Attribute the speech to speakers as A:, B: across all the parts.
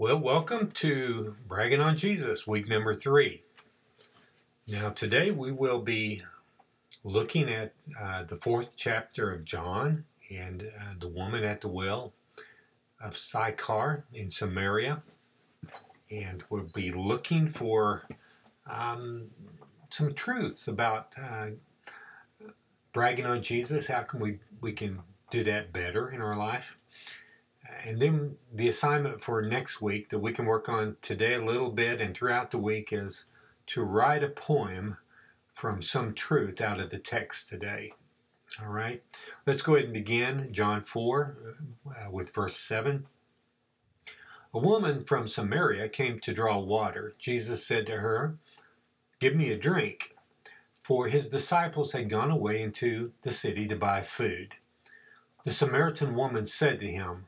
A: Well, welcome to Bragging on Jesus, week number three. Now, today we will be looking at uh, the fourth chapter of John and uh, the woman at the well of Sychar in Samaria. And we'll be looking for um, some truths about uh, bragging on Jesus. How can we, we can do that better in our life? And then the assignment for next week that we can work on today a little bit and throughout the week is to write a poem from some truth out of the text today. All right, let's go ahead and begin John 4 uh, with verse 7. A woman from Samaria came to draw water. Jesus said to her, Give me a drink. For his disciples had gone away into the city to buy food. The Samaritan woman said to him,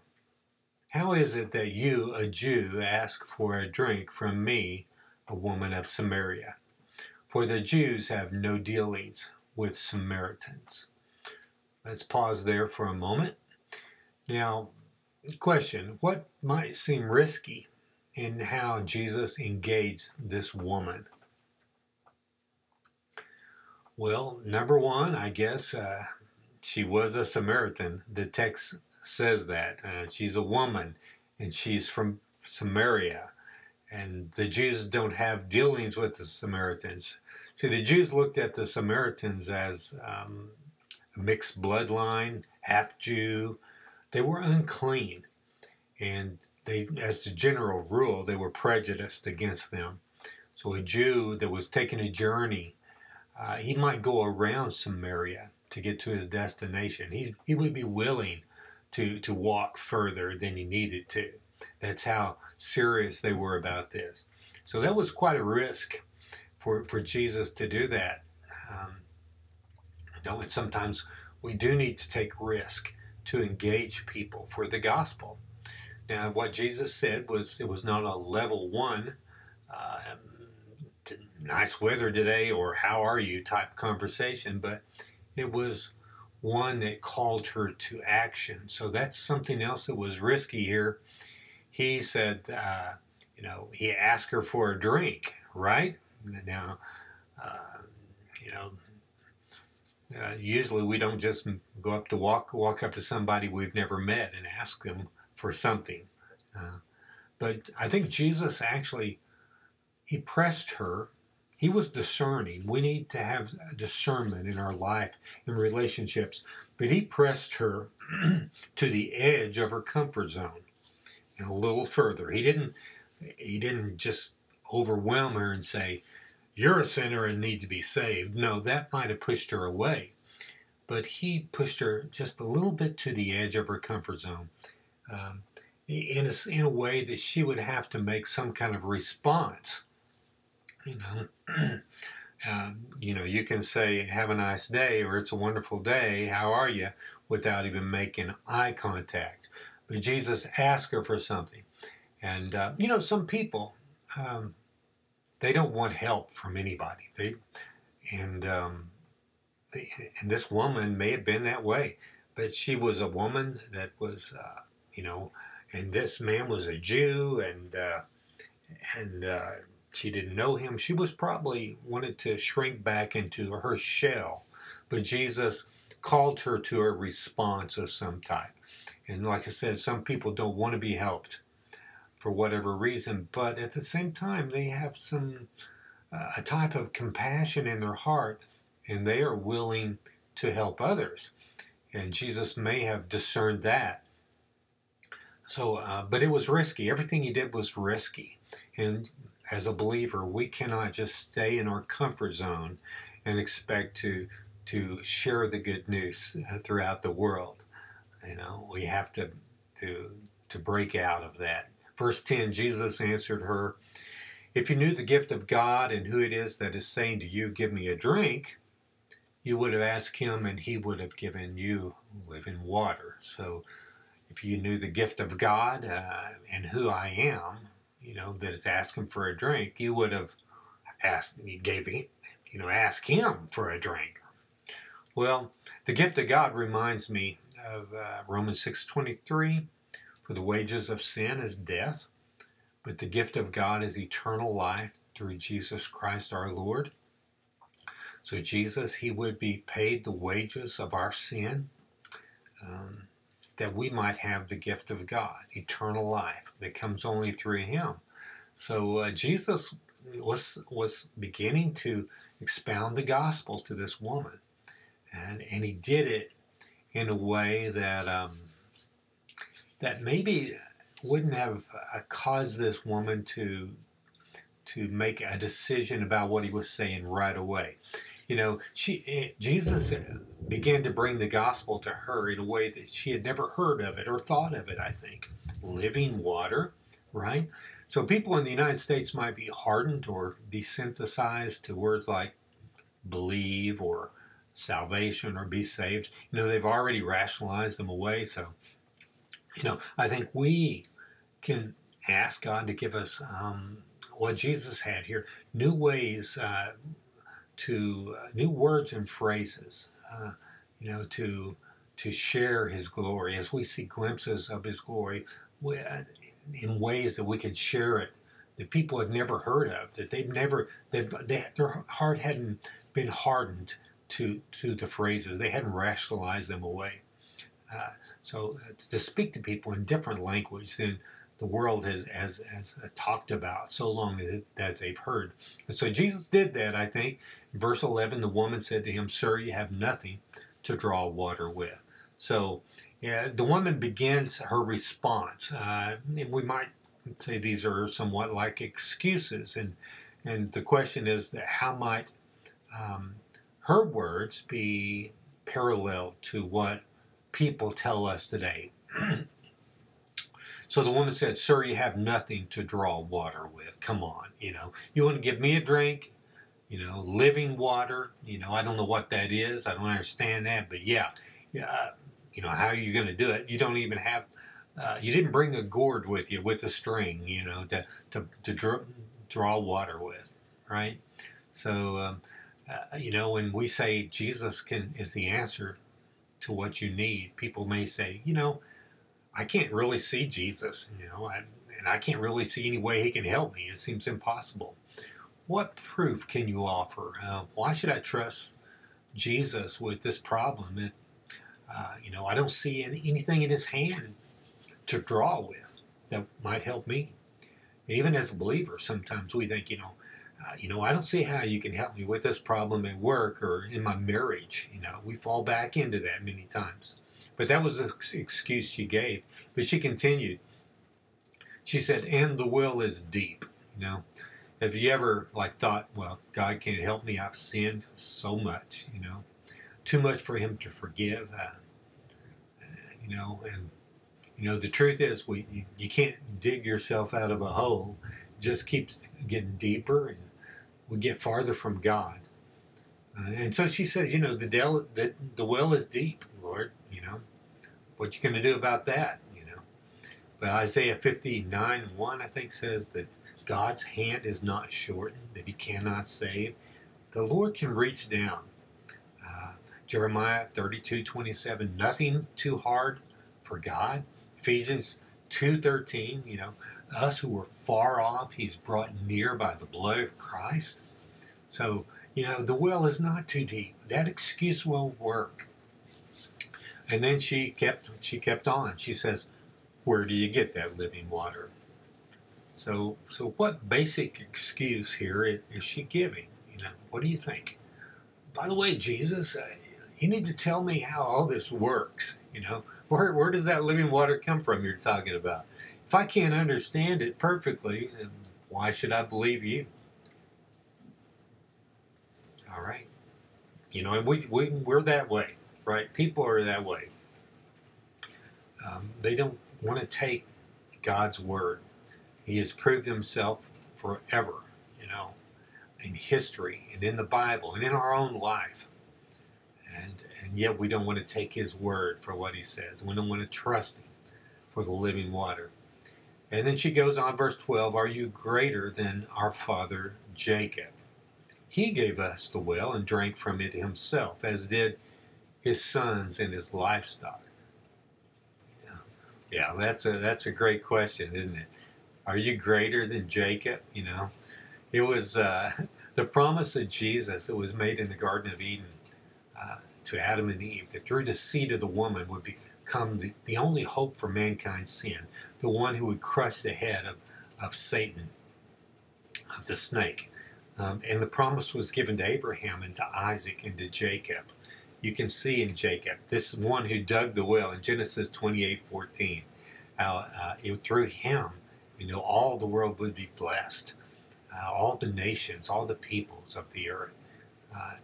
A: how is it that you, a Jew, ask for a drink from me, a woman of Samaria? For the Jews have no dealings with Samaritans. Let's pause there for a moment. Now, question What might seem risky in how Jesus engaged this woman? Well, number one, I guess uh, she was a Samaritan. The text says that. Uh, she's a woman and she's from Samaria. And the Jews don't have dealings with the Samaritans. See, the Jews looked at the Samaritans as um, a mixed bloodline, half Jew. They were unclean. And they, as the general rule, they were prejudiced against them. So a Jew that was taking a journey, uh, he might go around Samaria to get to his destination. He, he would be willing to, to walk further than he needed to. That's how serious they were about this. So that was quite a risk for, for Jesus to do that. Um, you know, and sometimes we do need to take risk to engage people for the gospel. Now, what Jesus said was it was not a level one, uh, nice weather today or how are you type conversation, but it was one that called her to action. So that's something else that was risky here. He said, uh, you know, he asked her for a drink, right? Now, uh, you know, uh, usually we don't just go up to walk walk up to somebody we've never met and ask them for something. Uh, but I think Jesus actually he pressed her he was discerning. We need to have discernment in our life, in relationships. But he pressed her to the edge of her comfort zone and a little further. He didn't he didn't just overwhelm her and say, You're a sinner and need to be saved. No, that might have pushed her away. But he pushed her just a little bit to the edge of her comfort zone. Um, in a, in a way that she would have to make some kind of response you know, uh, you know, you can say "Have a nice day" or "It's a wonderful day. How are you?" without even making eye contact. But Jesus asked her for something, and uh, you know, some people um, they don't want help from anybody. They and um, and this woman may have been that way, but she was a woman that was, uh, you know, and this man was a Jew, and uh, and uh, she didn't know him. She was probably wanted to shrink back into her shell. But Jesus called her to a response of some type. And like I said, some people don't want to be helped for whatever reason, but at the same time, they have some uh, a type of compassion in their heart, and they are willing to help others. And Jesus may have discerned that. So, uh, but it was risky. Everything he did was risky, and as a believer, we cannot just stay in our comfort zone and expect to to share the good news throughout the world. You know, we have to to to break out of that. Verse 10, Jesus answered her, If you knew the gift of God and who it is that is saying to you, Give me a drink, you would have asked him and he would have given you living water. So if you knew the gift of God uh, and who I am, you know, that is asking for a drink, you would have asked, you gave him, you know, ask him for a drink. Well, the gift of God reminds me of uh, Romans 6.23, for the wages of sin is death, but the gift of God is eternal life through Jesus Christ our Lord. So, Jesus, He would be paid the wages of our sin um, that we might have the gift of God, eternal life that comes only through Him. So, uh, Jesus was, was beginning to expound the gospel to this woman, and, and He did it in a way that, um, that maybe wouldn't have uh, caused this woman to to make a decision about what he was saying right away. You know, she eh, Jesus began to bring the gospel to her in a way that she had never heard of it or thought of it. I think living water, right? So people in the United States might be hardened or desynthesized to words like believe or salvation or be saved. You know, they've already rationalized them away. So, you know, I think we can ask God to give us um, what Jesus had here new ways uh, to uh, new words and phrases, uh, you know, to to share His glory as we see glimpses of His glory uh, in ways that we can share it that people have never heard of, that they've never, they've, they, their heart hadn't been hardened to to the phrases, they hadn't rationalized them away. Uh, so uh, to speak to people in different language than the world has, has, has talked about so long that, that they've heard. And so Jesus did that, I think. Verse 11, the woman said to him, Sir, you have nothing to draw water with. So yeah, the woman begins her response. Uh, we might say these are somewhat like excuses. And, and the question is that how might um, her words be parallel to what people tell us today? So the woman said, Sir, you have nothing to draw water with. Come on, you know. You want to give me a drink? You know, living water. You know, I don't know what that is. I don't understand that. But yeah, yeah you know, how are you going to do it? You don't even have, uh, you didn't bring a gourd with you with a string, you know, to, to, to draw, draw water with, right? So, um, uh, you know, when we say Jesus can is the answer to what you need, people may say, you know, I can't really see Jesus, you know, I, and I can't really see any way he can help me. It seems impossible. What proof can you offer? Uh, why should I trust Jesus with this problem? It, uh, you know, I don't see any, anything in his hand to draw with that might help me. And even as a believer, sometimes we think, you know, uh, you know, I don't see how you can help me with this problem at work or in my marriage. You know, we fall back into that many times. But that was the excuse she gave. But she continued. She said, and the well is deep. You know, have you ever like thought, well, God can't help me. I've sinned so much. You know, too much for Him to forgive. Uh, you know, and you know the truth is, we you, you can't dig yourself out of a hole. It just keeps getting deeper, and we get farther from God. Uh, and so she says, you know, the, del- the the well is deep, what you going to do about that? You know. But Isaiah 59 1, I think, says that God's hand is not shortened, that he cannot save. The Lord can reach down. Uh, Jeremiah 32 27, nothing too hard for God. Ephesians 2.13, you know, us who were far off, he's brought near by the blood of Christ. So, you know, the well is not too deep. That excuse won't work. And then she kept she kept on. She says, "Where do you get that living water?" So so what basic excuse here is she giving? You know, what do you think? By the way, Jesus, uh, you need to tell me how all this works. You know, where where does that living water come from? You're talking about. If I can't understand it perfectly, why should I believe you? All right. You know, and we, we, we're that way right? People are that way. Um, they don't want to take God's word. He has proved himself forever, you know, in history and in the Bible and in our own life. And, and yet we don't want to take his word for what he says. We don't want to trust him for the living water. And then she goes on, verse 12 Are you greater than our father Jacob? He gave us the well and drank from it himself, as did his sons and his livestock? Yeah, yeah that's a that's a great question, isn't it? Are you greater than Jacob? You know, it was uh, the promise of Jesus that was made in the Garden of Eden uh, to Adam and Eve that through the seed of the woman would become the, the only hope for mankind's sin, the one who would crush the head of, of Satan, of the snake. Um, and the promise was given to Abraham and to Isaac and to Jacob. You can see in Jacob, this one who dug the well in Genesis 28 14, how uh, it, through him, you know, all the world would be blessed, uh, all the nations, all the peoples of the earth. Uh,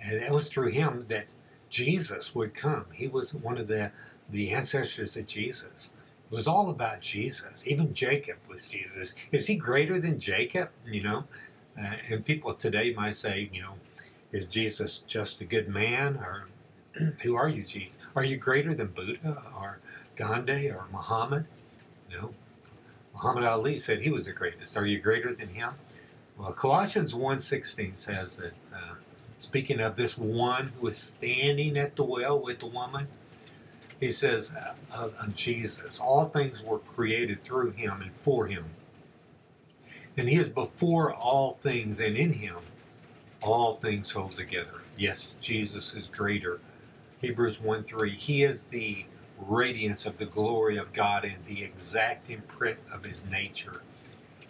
A: and it was through him that Jesus would come. He was one of the, the ancestors of Jesus. It was all about Jesus. Even Jacob was Jesus. Is he greater than Jacob? You know, uh, and people today might say, you know, is Jesus just a good man, or who are you, Jesus? Are you greater than Buddha or Gandhi or Muhammad? No. Muhammad Ali said he was the greatest. Are you greater than him? Well, Colossians 1.16 says that, uh, speaking of this one who was standing at the well with the woman, he says uh, of, of Jesus, all things were created through him and for him. And he is before all things, and in him all things hold together. Yes, Jesus is greater. Hebrews 1 3. He is the radiance of the glory of God and the exact imprint of his nature.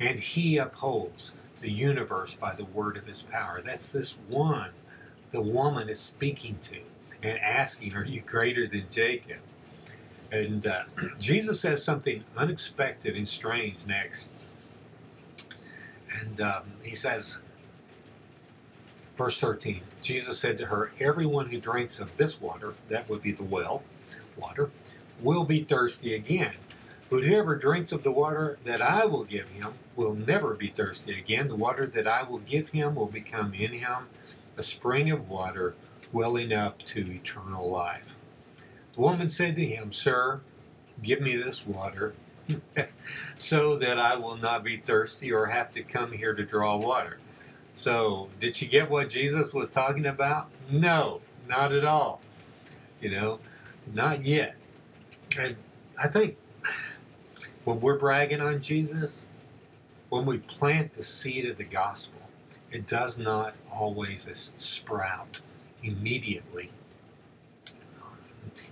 A: And he upholds the universe by the word of his power. That's this one the woman is speaking to and asking, Are you greater than Jacob? And uh, Jesus says something unexpected and strange next. And um, he says, verse 13 Jesus said to her, Everyone who drinks of this water, that would be the well water, will be thirsty again. But whoever drinks of the water that I will give him will never be thirsty again. The water that I will give him will become in him a spring of water welling up to eternal life. The woman said to him, Sir, give me this water so that I will not be thirsty or have to come here to draw water. So, did she get what Jesus was talking about? No, not at all. You know, not yet. And I think when we're bragging on Jesus, when we plant the seed of the gospel, it does not always sprout immediately.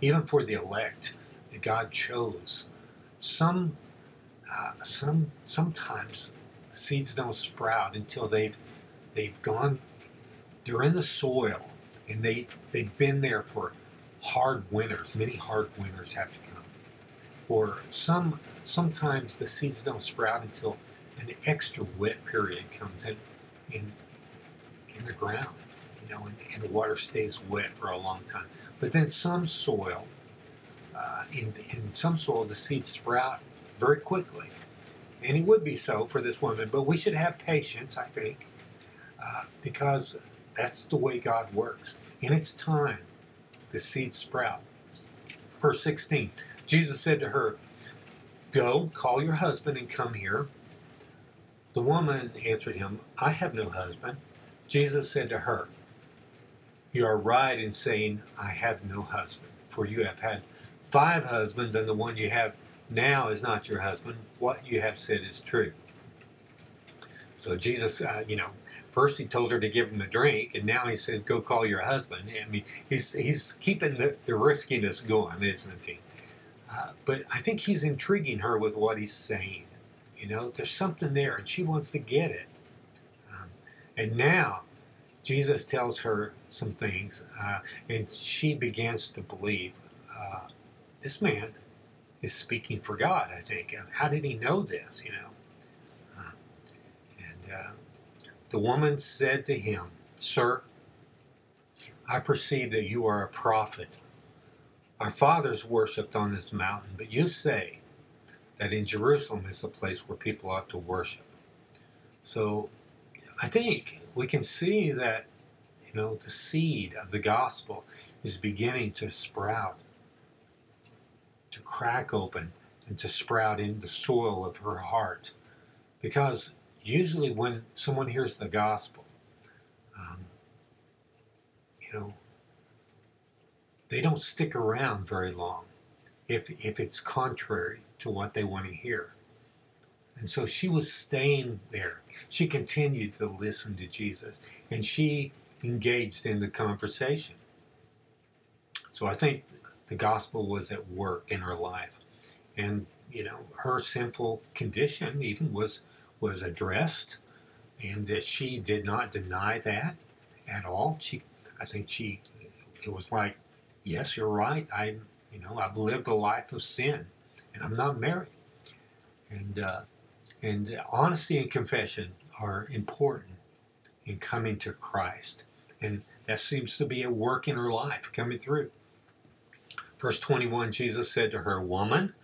A: Even for the elect that God chose, some, uh, some, sometimes seeds don't sprout until they've they've gone, they're in the soil, and they they've been there for hard winters. Many hard winters have to come, or some sometimes the seeds don't sprout until an extra wet period comes in in in the ground, you know, and, and the water stays wet for a long time. But then some soil uh, in, in some soil, the seeds sprout very quickly. And it would be so for this woman, but we should have patience, I think, uh, because that's the way God works. In its time, the seeds sprout. Verse 16 Jesus said to her, Go, call your husband and come here. The woman answered him, I have no husband. Jesus said to her, You are right in saying, I have no husband, for you have had five husbands, and the one you have now is not your husband. What you have said is true. So Jesus, uh, you know, first he told her to give him a drink, and now he says, "Go call your husband." I mean, he's he's keeping the, the riskiness going, isn't he? Uh, but I think he's intriguing her with what he's saying. You know, there's something there, and she wants to get it. Um, and now, Jesus tells her some things, uh, and she begins to believe. Uh, this man is speaking for God, I think. How did he know this, you know? Uh, and uh, the woman said to him, Sir, I perceive that you are a prophet. Our fathers worshipped on this mountain, but you say that in Jerusalem is the place where people ought to worship. So I think we can see that, you know, the seed of the gospel is beginning to sprout to crack open and to sprout in the soil of her heart. Because usually when someone hears the gospel, um, you know, they don't stick around very long if, if it's contrary to what they want to hear. And so she was staying there. She continued to listen to Jesus and she engaged in the conversation. So I think the gospel was at work in her life. And, you know, her sinful condition even was was addressed and that she did not deny that at all. She I think she it was like, yes, you're right. I you know, I've lived a life of sin and I'm not married. And uh, and honesty and confession are important in coming to Christ. And that seems to be a work in her life coming through. Verse 21 Jesus said to her, Woman,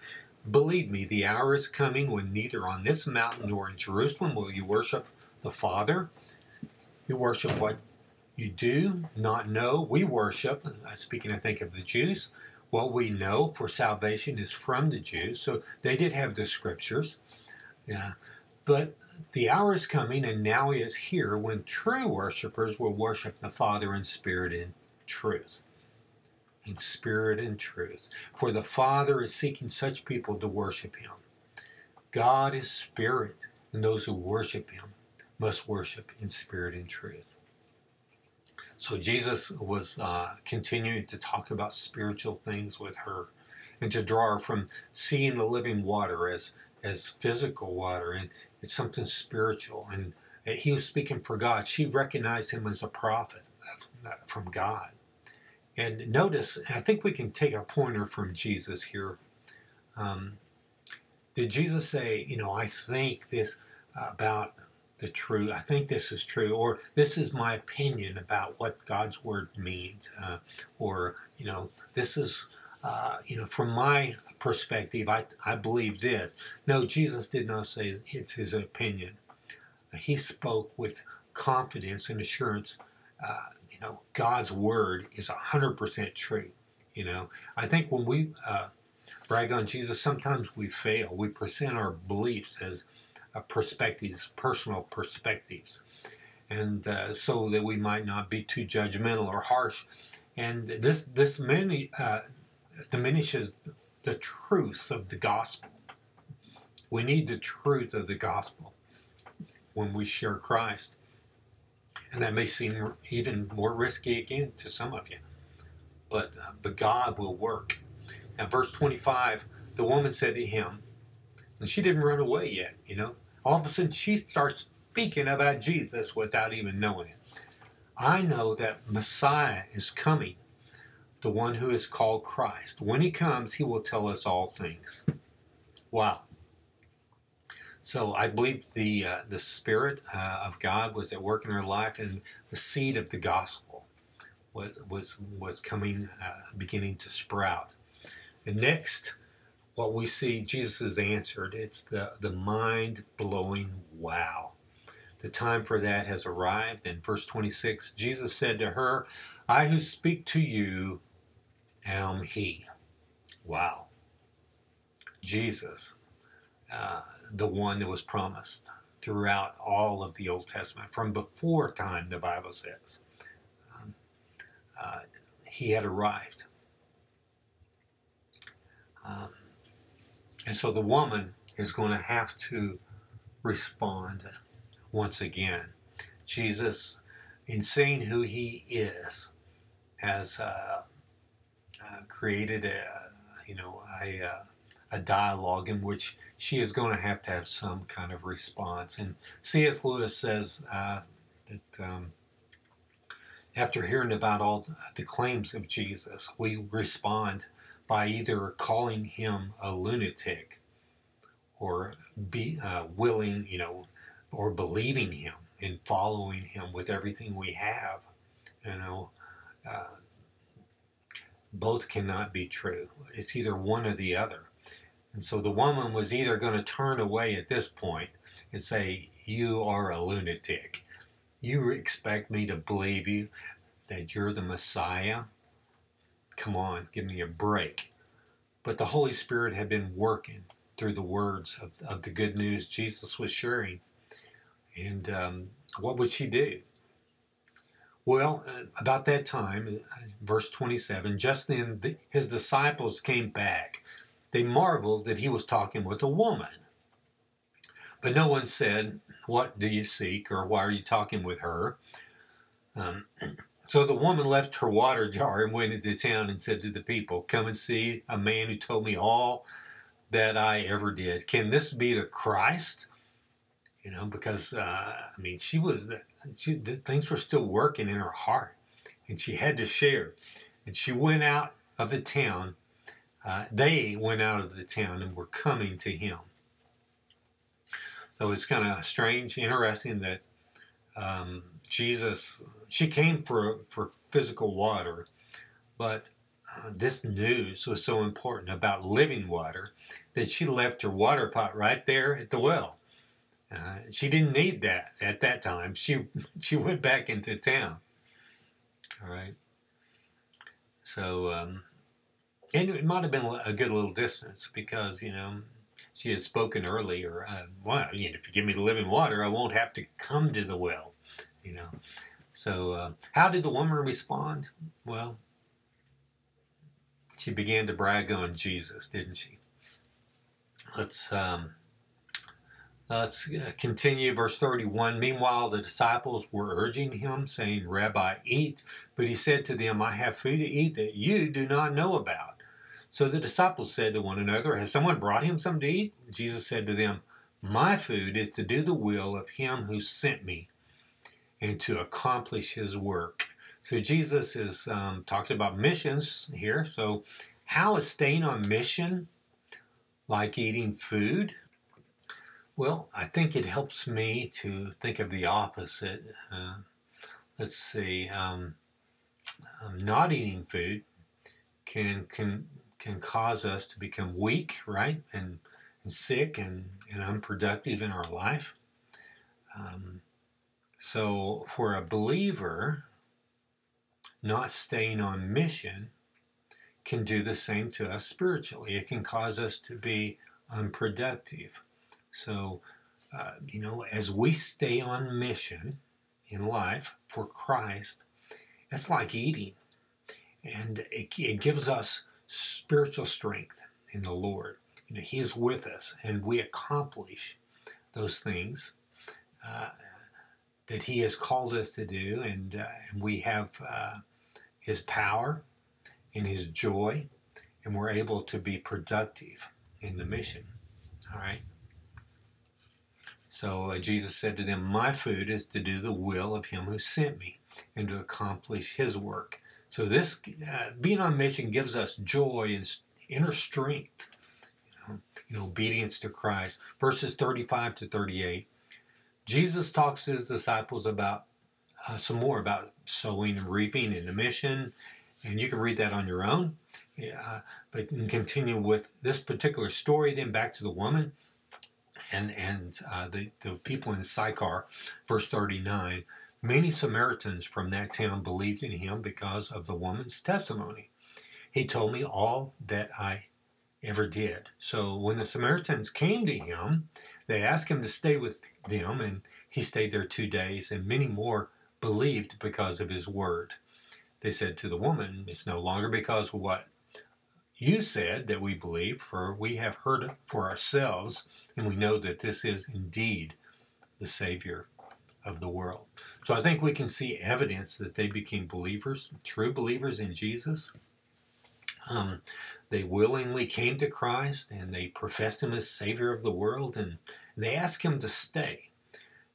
A: believe me, the hour is coming when neither on this mountain nor in Jerusalem will you worship the Father. You worship what you do not know. We worship, uh, speaking, I think, of the Jews, what we know for salvation is from the Jews. So they did have the scriptures. Yeah. But the hour is coming, and now is here, when true worshippers will worship the Father in spirit and truth. In spirit and truth. For the Father is seeking such people to worship Him. God is spirit, and those who worship Him must worship in spirit and truth. So Jesus was uh, continuing to talk about spiritual things with her and to draw her from seeing the living water as, as physical water and it's something spiritual. And he was speaking for God. She recognized him as a prophet from God. And notice, I think we can take a pointer from Jesus here. Um, did Jesus say, you know, I think this about the truth. I think this is true, or this is my opinion about what God's word means, uh, or you know, this is uh, you know from my perspective, I I believe this. No, Jesus did not say it's his opinion. He spoke with confidence and assurance. Uh, you know, God's word is hundred percent true. You know, I think when we uh, brag on Jesus, sometimes we fail. We present our beliefs as uh, perspectives, personal perspectives, and uh, so that we might not be too judgmental or harsh. And this this many uh, diminishes the truth of the gospel. We need the truth of the gospel when we share Christ, and that may seem even more risky again to some of you, but uh, but God will work. Now, verse twenty five, the woman said to him, and she didn't run away yet, you know all of a sudden she starts speaking about Jesus without even knowing it. I know that Messiah is coming, the one who is called Christ. When he comes, he will tell us all things. Wow. So I believe the uh, the Spirit uh, of God was at work in her life, and the seed of the gospel was was was coming, uh, beginning to sprout. And next, what we see Jesus has answered. It's the, the mind blowing wow. The time for that has arrived. In verse 26, Jesus said to her, I who speak to you am He. Wow. Jesus, uh, the one that was promised throughout all of the Old Testament, from before time, the Bible says. Um, uh, he had arrived. Um, and so the woman is going to have to respond once again. Jesus, in saying who he is, has uh, uh, created a you know a, uh, a dialogue in which she is going to have to have some kind of response. And C.S. Lewis says uh, that um, after hearing about all the claims of Jesus, we respond by either calling him a lunatic or be uh, willing, you know, or believing him and following him with everything we have. You know, uh, both cannot be true. It's either one or the other. And so the woman was either going to turn away at this point and say, You are a lunatic. You expect me to believe you that you're the Messiah? come on, give me a break. But the Holy Spirit had been working through the words of, of the good news Jesus was sharing. And um, what would she do? Well, uh, about that time, uh, verse 27, just then the, his disciples came back. They marveled that he was talking with a woman. But no one said, What do you seek? or Why are you talking with her? Um, so the woman left her water jar and went into town and said to the people, Come and see a man who told me all that I ever did. Can this be the Christ? You know, because, uh, I mean, she was, she, things were still working in her heart and she had to share. And she went out of the town. Uh, they went out of the town and were coming to him. So it's kind of strange, interesting that um, Jesus, she came for, for physical water, but uh, this news was so important about living water that she left her water pot right there at the well. Uh, she didn't need that at that time. She she went back into town. All right. So, um, and it might have been a good little distance because you know she had spoken earlier. Uh, well, you know, if you give me the living water, I won't have to come to the well. You know. So, uh, how did the woman respond? Well, she began to brag on Jesus, didn't she? Let's um, let's uh, continue verse 31. Meanwhile, the disciples were urging him, saying, Rabbi, eat. But he said to them, I have food to eat that you do not know about. So the disciples said to one another, Has someone brought him some to eat? Jesus said to them, My food is to do the will of him who sent me and to accomplish his work. So Jesus is um, talking about missions here. So, how is staying on mission like eating food? Well, I think it helps me to think of the opposite. Uh, let's see, um, um, not eating food can can can cause us to become weak, right, and, and sick and, and unproductive in our life. Um, so, for a believer, not staying on mission can do the same to us spiritually. It can cause us to be unproductive. So, uh, you know, as we stay on mission in life for Christ, it's like eating. And it, it gives us spiritual strength in the Lord. You know, He is with us, and we accomplish those things uh, that He has called us to do, and, uh, and we have uh, His power and His joy, and we're able to be productive in the mission. All right. So uh, Jesus said to them, My food is to do the will of him who sent me and to accomplish his work. So this uh, being on mission gives us joy and inner strength, you know, know, obedience to Christ. Verses 35 to 38. Jesus talks to his disciples about uh, some more about sowing and reaping in the mission, and you can read that on your own. Yeah, but continue with this particular story, then back to the woman and and uh, the the people in Sychar, verse thirty nine. Many Samaritans from that town believed in him because of the woman's testimony. He told me all that I ever did. So when the Samaritans came to him, they asked him to stay with them, and he stayed there two days, and many more believed because of his word. They said to the woman, It's no longer because of what you said that we believe, for we have heard for ourselves, and we know that this is indeed the Savior of the world. So I think we can see evidence that they became believers, true believers in Jesus. Um, they willingly came to Christ and they professed Him as Savior of the world, and they asked Him to stay.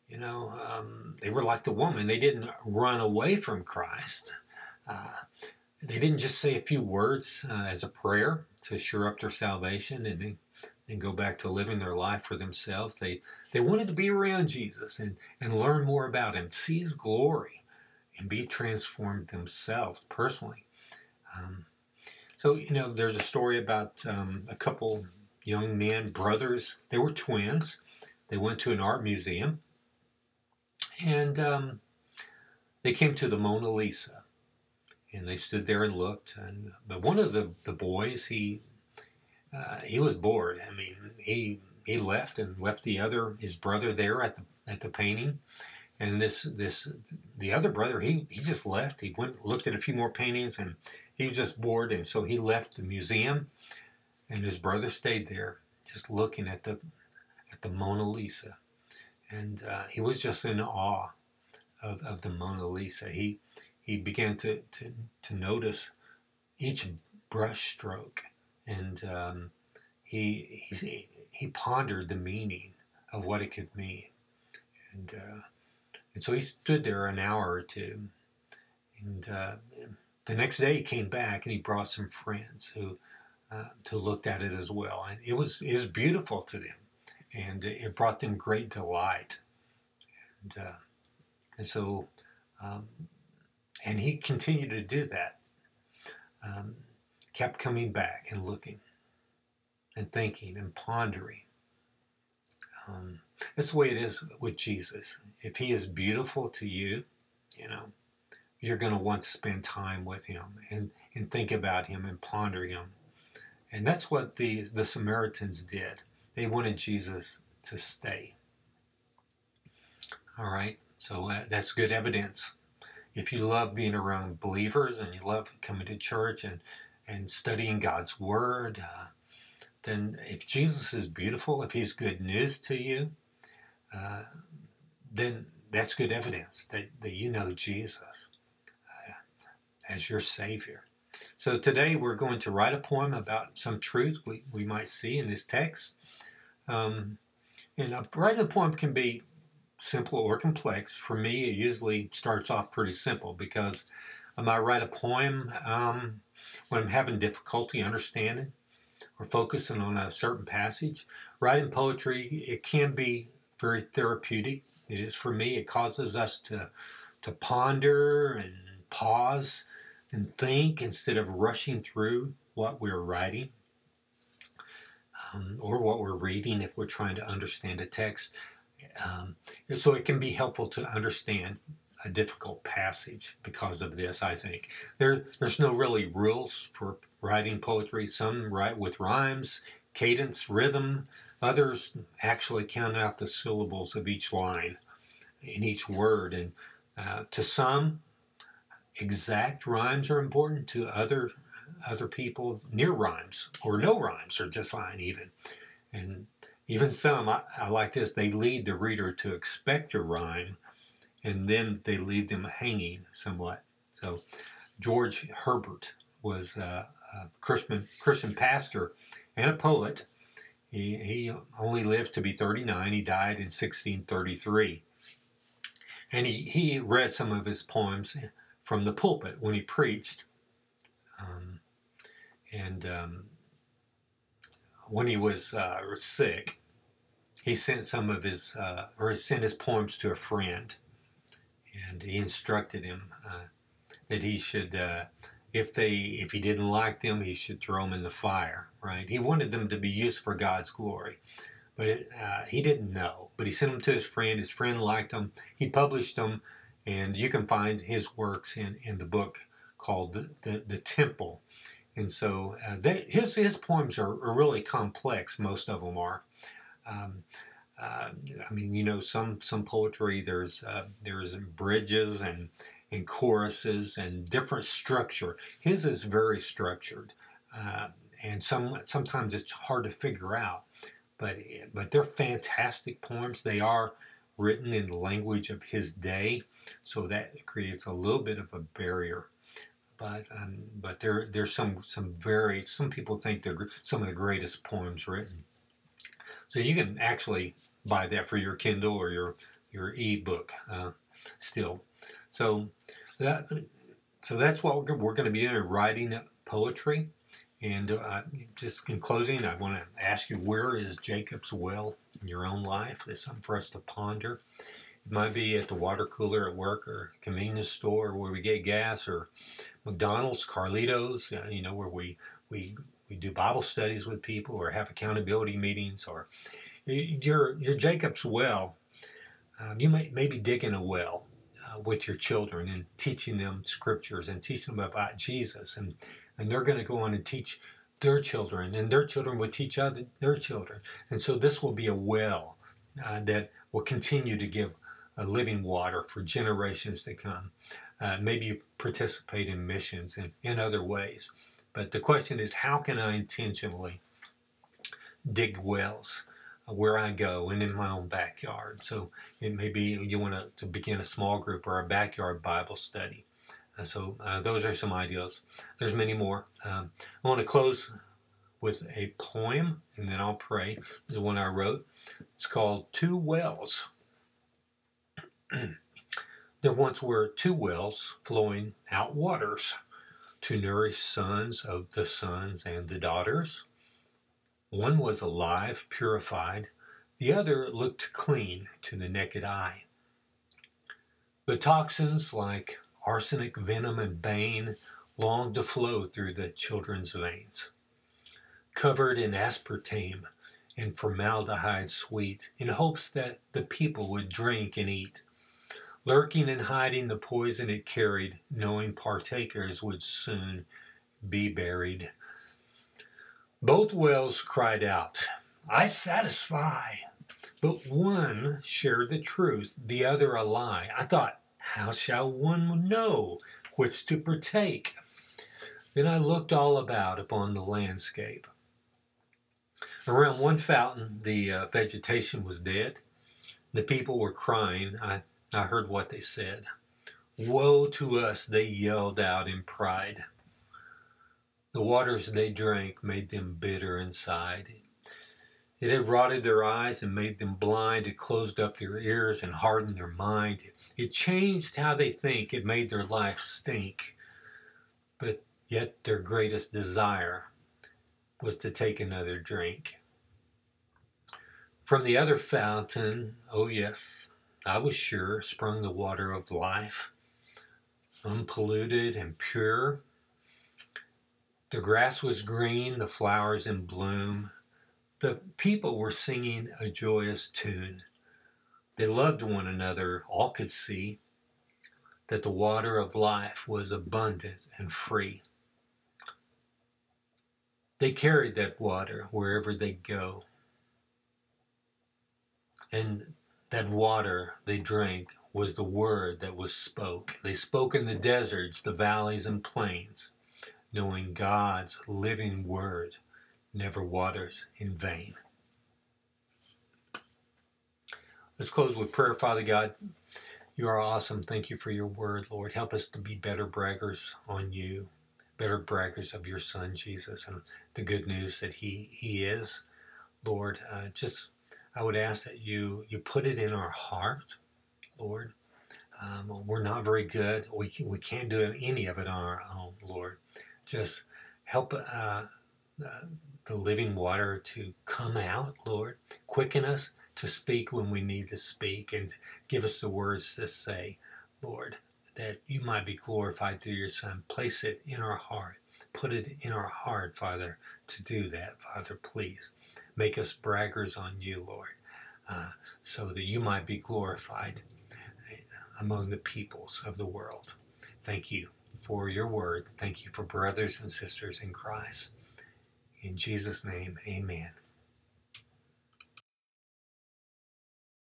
A: You know, um, they were like the woman, they didn't run away from Christ. Uh, they didn't just say a few words uh, as a prayer to sure up their salvation and then go back to living their life for themselves. They, they wanted to be around Jesus and, and learn more about him, see his glory, and be transformed themselves personally. Um, so, you know, there's a story about um, a couple young men, brothers. They were twins. They went to an art museum and um, they came to the Mona Lisa and they stood there and looked. And but one of the, the boys, he uh, he was bored. I mean, he he left and left the other his brother there at the at the painting. And this this the other brother, he he just left. He went looked at a few more paintings, and he was just bored. And so he left the museum, and his brother stayed there, just looking at the at the Mona Lisa, and uh, he was just in awe of, of the Mona Lisa. He he began to, to, to notice each brush stroke, and um, he, he he pondered the meaning of what it could mean, and uh, and so he stood there an hour or two, and uh, the next day he came back and he brought some friends who uh, to looked at it as well, and it was it was beautiful to them, and it brought them great delight, and uh, and so um, and he continued to do that. Um, kept coming back and looking and thinking and pondering. Um, that's the way it is with Jesus. If he is beautiful to you, you know, you're going to want to spend time with him and, and think about him and ponder him. And that's what the, the Samaritans did. They wanted Jesus to stay. All right, so uh, that's good evidence if you love being around believers and you love coming to church and, and studying God's Word, uh, then if Jesus is beautiful, if He's good news to you, uh, then that's good evidence that, that you know Jesus uh, as your Savior. So today we're going to write a poem about some truth we, we might see in this text. Um, and a, writing a poem can be simple or complex. For me, it usually starts off pretty simple because I might write a poem um, when I'm having difficulty understanding or focusing on a certain passage. Writing poetry, it can be very therapeutic. It is for me. It causes us to to ponder and pause and think instead of rushing through what we're writing um, or what we're reading if we're trying to understand a text. Um, so it can be helpful to understand a difficult passage because of this, I think. There, there's no really rules for writing poetry. Some write with rhymes, cadence, rhythm. Others actually count out the syllables of each line in each word. And uh, to some, exact rhymes are important. To other, other people, near rhymes or no rhymes are just fine even. And even some, I, I, like this, they lead the reader to expect a rhyme and then they leave them hanging somewhat. So, George Herbert was a, a Christian, Christian pastor and a poet. He, he only lived to be 39. He died in 1633. And he, he read some of his poems from the pulpit when he preached. Um, and um, when he was uh, sick, he sent some of his, uh, or he sent his poems to a friend, and he instructed him uh, that he should, uh, if they, if he didn't like them, he should throw them in the fire. Right? He wanted them to be used for God's glory, but it, uh, he didn't know. But he sent them to his friend. His friend liked them. He published them, and you can find his works in in the book called the the, the Temple and so uh, they, his his poems are, are, really complex. Most of them are. Um, uh, I mean, you know, some some poetry there's uh, there's bridges and and choruses and different structure. His is very structured, uh, and some sometimes it's hard to figure out. But but they're fantastic poems. They are written in the language of his day, so that creates a little bit of a barrier but um, but there there's some some very some people think they're some of the greatest poems written. So you can actually buy that for your Kindle or your your e-book uh, still. So that so that's what we're, we're going to be doing writing poetry. And uh, just in closing, I want to ask you where is Jacob's well in your own life? There's something for us to ponder. It might be at the water cooler at work or convenience store where we get gas or McDonald's, Carlitos, uh, you know, where we, we, we do Bible studies with people or have accountability meetings or your, your Jacob's well, um, you may maybe digging a well uh, with your children and teaching them scriptures and teaching them about Jesus. And, and they're going to go on and teach their children and their children will teach other, their children. And so this will be a well uh, that will continue to give a living water for generations to come. Uh, maybe you participate in missions and in other ways. But the question is, how can I intentionally dig wells where I go and in my own backyard. So it may be you want to, begin a small group or a backyard Bible study. Uh, so uh, those are some ideas. There's many more. Um, I want to close with a poem and then I'll pray. This is one I wrote. It's called Two Wells. there once were two wells flowing out waters to nourish sons of the sons and the daughters. One was alive, purified, the other looked clean to the naked eye. But toxins like arsenic, venom, and bane longed to flow through the children's veins. Covered in aspartame and formaldehyde sweet, in hopes that the people would drink and eat. Lurking and hiding the poison it carried, knowing partakers would soon be buried. Both wells cried out, I satisfy. But one shared the truth, the other a lie. I thought, how shall one know which to partake? Then I looked all about upon the landscape. Around one fountain, the uh, vegetation was dead. The people were crying. I, I heard what they said. Woe to us, they yelled out in pride. The waters they drank made them bitter inside. It had rotted their eyes and made them blind. It closed up their ears and hardened their mind. It changed how they think. It made their life stink. But yet their greatest desire was to take another drink. From the other fountain, oh yes, I was sure, sprung the water of life, unpolluted and pure. The grass was green, the flowers in bloom. The people were singing a joyous tune. They loved one another, all could see that the water of life was abundant and free. They carried that water wherever they go. And that water they drank was the word that was spoke. They spoke in the deserts, the valleys, and plains, knowing God's living word never waters in vain. Let's close with prayer, Father God. You are awesome. Thank you for your word, Lord. Help us to be better braggers on you, better braggers of your Son, Jesus, and the good news that He, he is. Lord, uh, just I would ask that you, you put it in our heart, Lord. Um, we're not very good. We, can, we can't do any of it on our own, Lord. Just help uh, uh, the living water to come out, Lord. Quicken us to speak when we need to speak and give us the words to say, Lord, that you might be glorified through your Son. Place it in our heart. Put it in our heart, Father, to do that, Father, please. Make us braggers on you, Lord, uh, so that you might be glorified among the peoples of the world. Thank you for your word. Thank you for brothers and sisters in Christ. In Jesus' name, amen.